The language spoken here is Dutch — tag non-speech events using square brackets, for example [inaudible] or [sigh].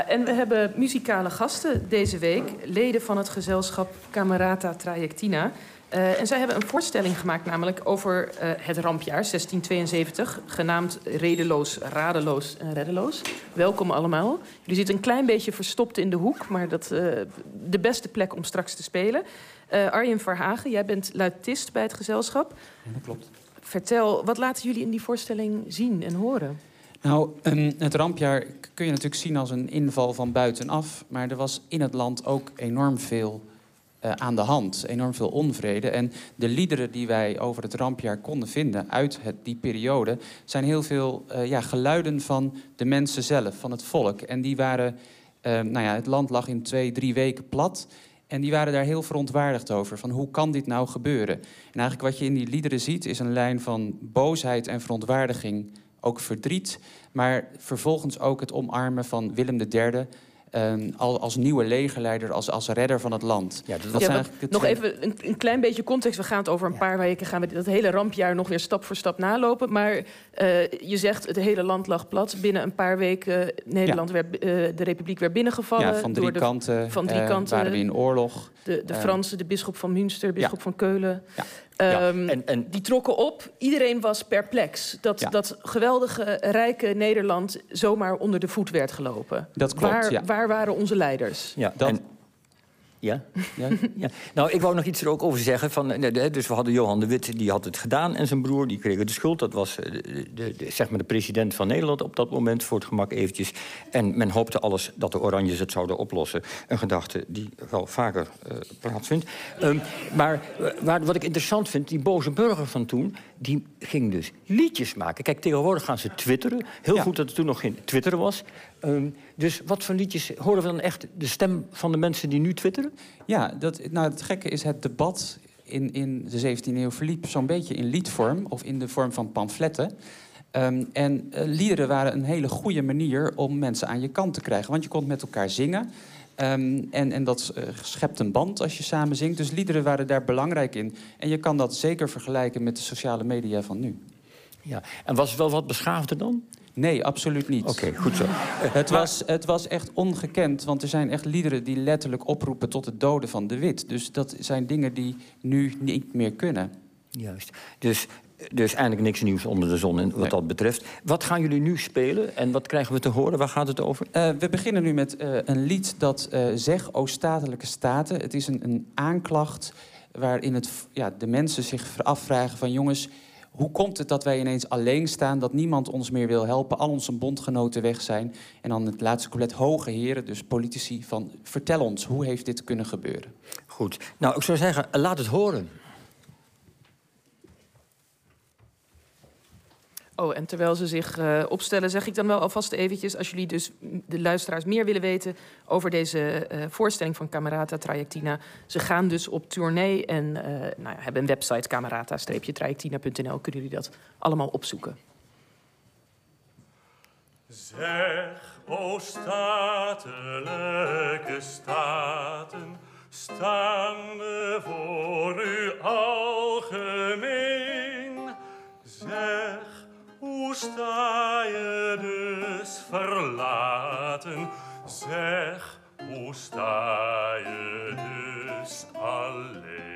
Ja, en we hebben muzikale gasten deze week. Leden van het gezelschap Camerata Trajectina. Uh, en zij hebben een voorstelling gemaakt, namelijk over uh, het rampjaar 1672, genaamd Redeloos, Radeloos en Reddeloos. Welkom allemaal. Jullie zitten een klein beetje verstopt in de hoek, maar dat uh, de beste plek om straks te spelen. Arjen Verhagen, jij bent luitist bij het gezelschap. Ja, dat klopt. Vertel, wat laten jullie in die voorstelling zien en horen? Nou, um, het rampjaar kun je natuurlijk zien als een inval van buitenaf. Maar er was in het land ook enorm veel uh, aan de hand. Enorm veel onvrede. En de liederen die wij over het rampjaar konden vinden uit die periode... zijn heel veel uh, ja, geluiden van de mensen zelf, van het volk. En die waren... Uh, nou ja, het land lag in twee, drie weken plat... En die waren daar heel verontwaardigd over. Van hoe kan dit nou gebeuren? En eigenlijk wat je in die liederen ziet, is een lijn van boosheid en verontwaardiging. Ook verdriet. Maar vervolgens ook het omarmen van Willem III. Um, als nieuwe legerleider, als, als redder van het land. Ja, dat ja, nog even een, een, klein beetje context. We gaan het over een ja. paar weken gaan we dat hele rampjaar nog weer stap voor stap nalopen. Maar uh, je zegt het hele land lag plat. Binnen een paar weken Nederland ja. werd, uh, de republiek werd binnengevallen. Ja, van drie door de, kanten, van drie uh, kanten waren we in oorlog. De, de Fransen, de bisschop van Münster, de bisschop van Keulen. Ja. Ja, en, en... Die trokken op. Iedereen was perplex. Dat Ja. dat geweldige, rijke Nederland zomaar onder de voet werd gelopen. Dat klopt, Waar, ja. waar waren onze leiders? Ja, Dat- en- ja? ja? Nou, ik wou nog iets er ook over zeggen. Van, eh, dus we hadden Johan de Wit, die had het gedaan... en zijn broer, die kregen de schuld. Dat was eh, de, zeg maar de president van Nederland op dat moment... voor het gemak eventjes. En men hoopte alles dat de Oranjes het zouden oplossen. Een gedachte die wel vaker eh, plaatsvindt. Ehm, maar waar, wat ik interessant vind, die boze burger van toen... die ging dus liedjes maken. Kijk, tegenwoordig gaan ze twitteren. Heel Ja. goed dat er toen nog geen Twitter was. Ehm, dus wat voor liedjes... horen we dan echt de stem van de mensen die nu twitteren? Ja, dat, nou, het gekke is het debat in, in de 17e eeuw verliep zo'n beetje in liedvorm of in de vorm van pamfletten. Ehm, en eh, liederen waren een hele goede manier om mensen aan je kant te krijgen. Want je kon met elkaar zingen. Ehm, en, en dat eh, schept een band als je samen zingt. Dus liederen waren daar belangrijk in. En je kan dat zeker vergelijken met de sociale media van nu. Ja. En was het wel wat beschaafder dan? Nee, absoluut niet. Oké, goed zo. [laughs] Het was, het was echt ongekend, want er zijn echt liederen die letterlijk oproepen tot het doden van de wit. Dus dat zijn dingen die nu niet meer kunnen. Juist. Dus, dus eigenlijk niks nieuws onder de zon wat Nee. dat betreft. Wat gaan jullie nu spelen en wat krijgen we te horen? Waar gaat het over? Eh, we beginnen nu met eh, een lied dat eh Zeg, o statelijke staten. Het is een, een aanklacht waarin het, ja, de mensen zich afvragen van... jongens, hoe komt het dat wij ineens alleen staan, dat niemand ons meer wil helpen... al onze bondgenoten weg zijn? En dan het laatste couplet, hoge heren, dus politici, van... vertel ons, hoe heeft dit kunnen gebeuren? Goed. Nou, ik zou zeggen, laat het horen. Oh, en terwijl ze zich eh, opstellen, zeg ik dan wel alvast eventjes... als jullie dus de luisteraars meer willen weten over deze eh, voorstelling van Camerata Trajectina... ze gaan dus op tournee en eh, nou ja, hebben een website, camerata-trajectina.nl. Kunnen jullie dat allemaal opzoeken? Zeg, o statelijke staten, staande voor u algemeen. Sta je dus verlaten? Zeg, hoe sta je dus alleen?